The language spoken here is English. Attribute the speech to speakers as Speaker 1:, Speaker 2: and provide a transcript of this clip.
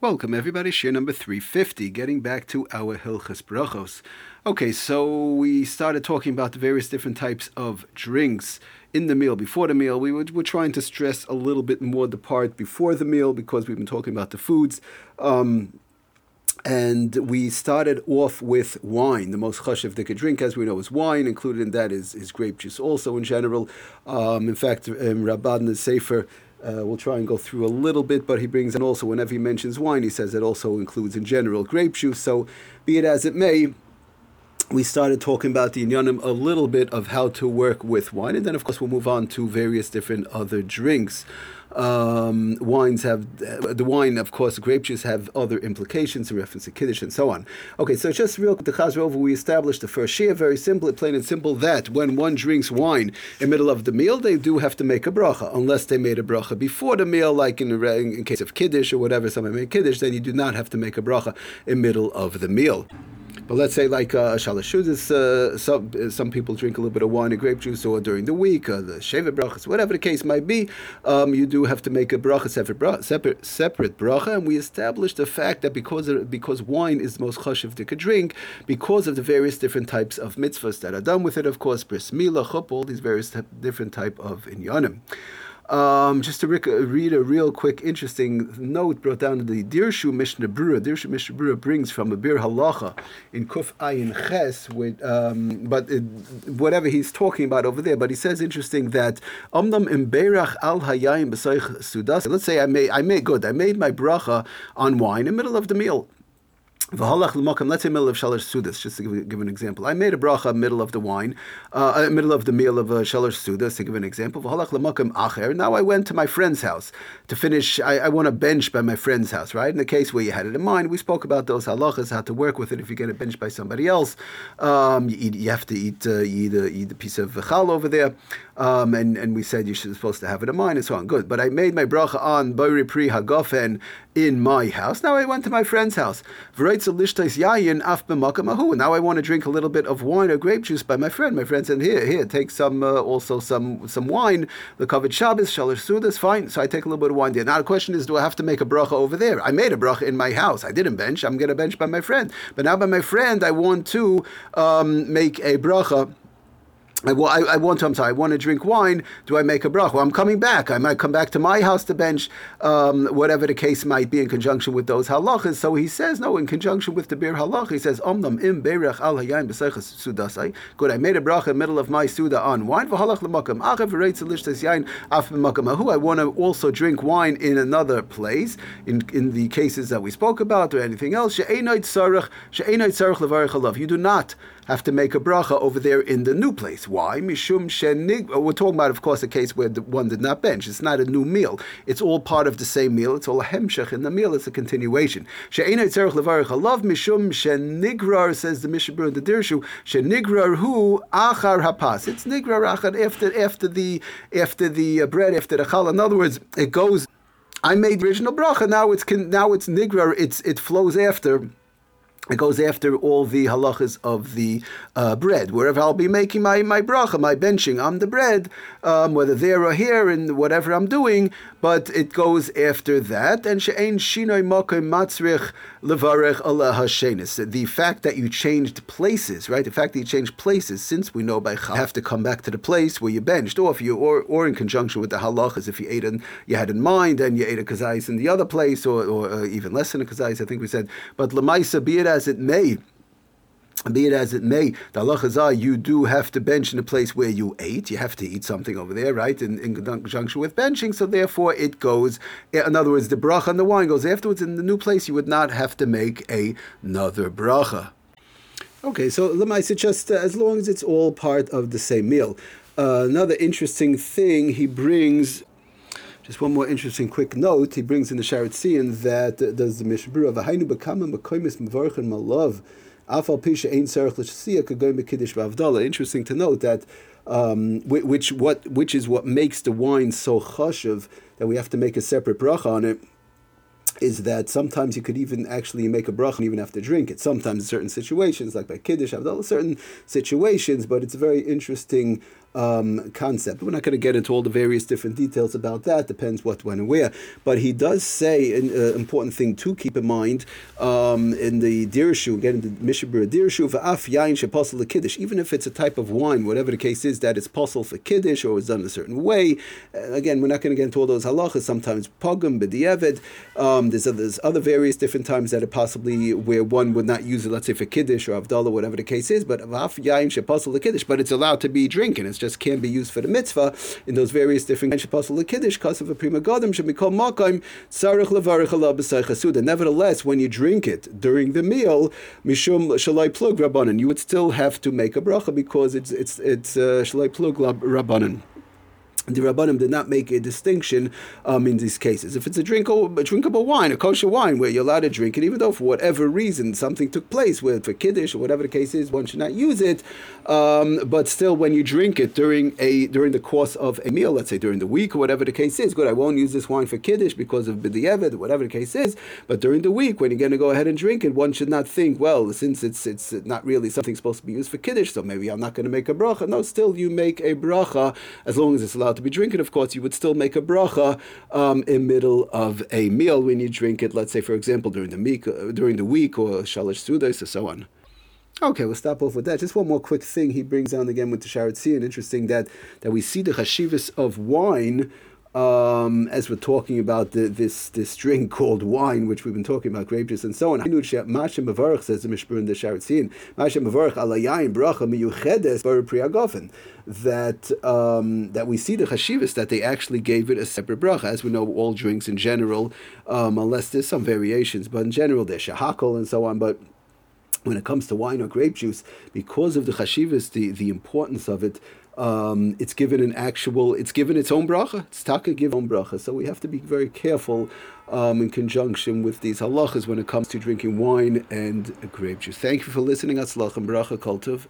Speaker 1: Welcome everybody, share number 350, getting back to our Hilchas Brachos. Okay, so we started talking about the various different types of drinks in the meal, before the meal. We were, we're trying to stress a little bit more the part before the meal because we've been talking about the foods. Um, and we started off with wine. The most chashiv they could drink, as we know, is wine. Included in that is, is grape juice also in general. Um, in fact, um, Rabban the Sefer uh, we'll try and go through a little bit, but he brings in also whenever he mentions wine, he says it also includes in general grape juice. So, be it as it may, we started talking about the inyanim a little bit of how to work with wine, and then of course we'll move on to various different other drinks. Um, wines have the wine, of course, grape juice have other implications in reference to kiddush and so on. Okay, so just real the chazar we established the first shia, very simple, plain and simple, that when one drinks wine in the middle of the meal, they do have to make a bracha, unless they made a bracha before the meal, like in, in case of kiddush or whatever, somebody made kiddush, then you do not have to make a bracha in middle of the meal. But let's say like uh, shalashudis, uh, some some people drink a little bit of wine and grape juice, or during the week, uh, the shevet brachas, whatever the case might be, um, you do have to make a bracha separate bracha, separate, separate bracha. And we established the fact that because because wine is the most chashiv could drink, because of the various different types of mitzvahs that are done with it, of course, bris milah, chup, all these various t- different type of inyanim. Um, just to read a real quick, interesting note brought down in the Dirshu Mishnah Brura. Dirshu Mishnah Brura brings from a Biur Halacha in Kuf Ayin Ches, with, um, but it, whatever he's talking about over there. But he says interesting that Omnam Imberach Al Hayayim Sudas. Let's say I made I made good. I made my bracha on wine in the middle of the meal. Let's say middle of shalosh. Just to give, give, an example, I made a bracha middle of the wine, uh, uh middle of the meal of uh, shalosh sudas. To give an example, v'halach l'makam acher. Now I went to my friend's house to finish. I, I, want a bench by my friend's house, right? In the case where you had it in mind, we spoke about those halachas, how to work with it. If you get a bench by somebody else, um, you, eat, you, have to eat uh, eat, a, eat a piece of chal over there, um, and and we said you should supposed to have it in mind and so on. Good, but I made my bracha on boiri pri hagofen in my house. Now I went to my friend's house. Now I want to drink a little bit of wine or grape juice by my friend. My friend said, "Here, here, take some, uh, also some some wine. The covered Shabbos, shalish sudas, fine." So I take a little bit of wine there. Now the question is, do I have to make a bracha over there? I made a bracha in my house. I didn't bench. I'm going to bench by my friend. But now by my friend, I want to um, make a bracha I, want to, I'm sorry, I want to drink wine. Do I make a bracha? I'm coming back. I might come back to my house to bench, um, whatever the case might be in conjunction with those halachas. So he says, no, in conjunction with the beer halach, he says, Omnam im berech al hayayim sudasai. Good, I made a bracha in the middle of my suda on wine. V'halach l'makam. Achav v'reitz yain af b'makam. I want to also drink wine in another place, in, in the cases that we spoke about or anything else. She'enait sarach, she'enait sarach levarech alav. You do not have to make a bracha over there in the new place. Why? Mishum shenig. We're talking about, of course, a case where the one did not bench. It's not a new meal. It's all part of the same meal. It's all a hemshech in the meal. It's a continuation. She'ena tzarich levarich alav mishum shenigrar says the Mishabur and the Dirshu shenigrar hu achar hapas. It's nigrar achar after after the after the uh, bread after the challah. In other words, it goes. I made original bracha. Now it's now it's nigrar. It's it flows after it goes after all the halachas of the uh, bread. Wherever I'll be making my, my bracha, my benching on the bread, um, whether there or here, and whatever I'm doing, but it goes after that. And she'ein shinoi makom matzrich levarech Allah hashenis. The fact that you changed places, right? The fact that you changed places, since we know by Chal, have to come back to the place where you benched, or if you, or, or in conjunction with the halachas, if you ate in, you had in mind, and you ate a kazais in the other place, or, or uh, even less than a kazais, I think we said. But lemaisa, be it as it may, be it as it may, the halacha you do have to bench in a place where you ate. You have to eat something over there, right? In, in conjunction with benching. So therefore, it goes. In other words, the bracha and the wine goes afterwards. In the new place, you would not have to make another bracha. Okay, so lemaisa just uh, as long as it's all part of the same meal. Uh, another interesting thing he brings just one more interesting quick note. He brings in the Sharet Tzion that uh, does the Mishbur of Ahainu Bakama Makoimis Mavarchan Malav Afal Pisha Ein Sarach L'Shasiya Kagoy Mekiddish Vavdala. Interesting to note that um, which what which is what makes the wine so chashuv that we have to make a separate bracha on it is that sometimes you could even actually make a bracha and even have to drink it. Sometimes in certain situations, like by Kiddush, Havdalah, certain situations, but it's a very interesting um, concept. We're not going to get into all the various different details about that. Depends what, when, and where. But he does say an uh, important thing to keep in mind um, in the dirshu, again in the Mishabura dirshu, va'af yain sheposel kiddush. Even if it's a type of wine, whatever the case is, that it's possible for kiddush or is done a certain way. Uh, again, we're not going to get into all those halachas. Sometimes pogum b'di'evid. Um, there's, there's other various different times that it possibly where one would not use it, let's say for kiddush or avdallah, whatever the case is. But va'af yain sheposel kiddush. But it's allowed to be drinking. It's just can't be used for the mitzvah in those various different sheposel kiddush because of a prima godim should be called makim sarich levarich Allah Nevertheless, when you drink it during the meal, mishum shalai plug rabbanon, you would still have to make a bracha because it's it's it's uh, shalai plug rabbanon the Rabbanim did not make a distinction um, in these cases. If it's a drinkable, a drinkable wine, a kosher wine, where you're allowed to drink it, even though for whatever reason something took place, where for kiddush or whatever the case is, one should not use it. Um, but still, when you drink it during a during the course of a meal, let's say during the week or whatever the case is, good. I won't use this wine for kiddush because of b'di'evid, whatever the case is. But during the week, when you're going to go ahead and drink it, one should not think, well, since it's it's not really something supposed to be used for kiddush, so maybe I'm not going to make a bracha. No, still you make a bracha as long as it's allowed to be drinking, of course, you would still make a bracha um, in middle of a meal when you drink it. Let's say, for example, during the week, uh, during the week, or shalosh sudas, or so on. Okay, we'll stop off with that. Just one more quick thing he brings down again with the Sharat and Interesting that that we see the chashivas of wine um, as we're talking about the, this this drink called wine, which we've been talking about, grape juice and so on. Masha Mavarch says the the alayayin bracha miyuchedes bar priyagofen. That um, that we see the chashivas that they actually gave it a separate bracha. As we know, all drinks in general, um, unless there's some variations, but in general they're shahakol and so on. But when it comes to wine or grape juice, because of the chashivas, the, the importance of it, um, it's given an actual, it's given its own bracha. It's taka give own bracha. So we have to be very careful um, in conjunction with these halachas when it comes to drinking wine and grape juice. Thank you for listening. Atzlach and bracha kultiv.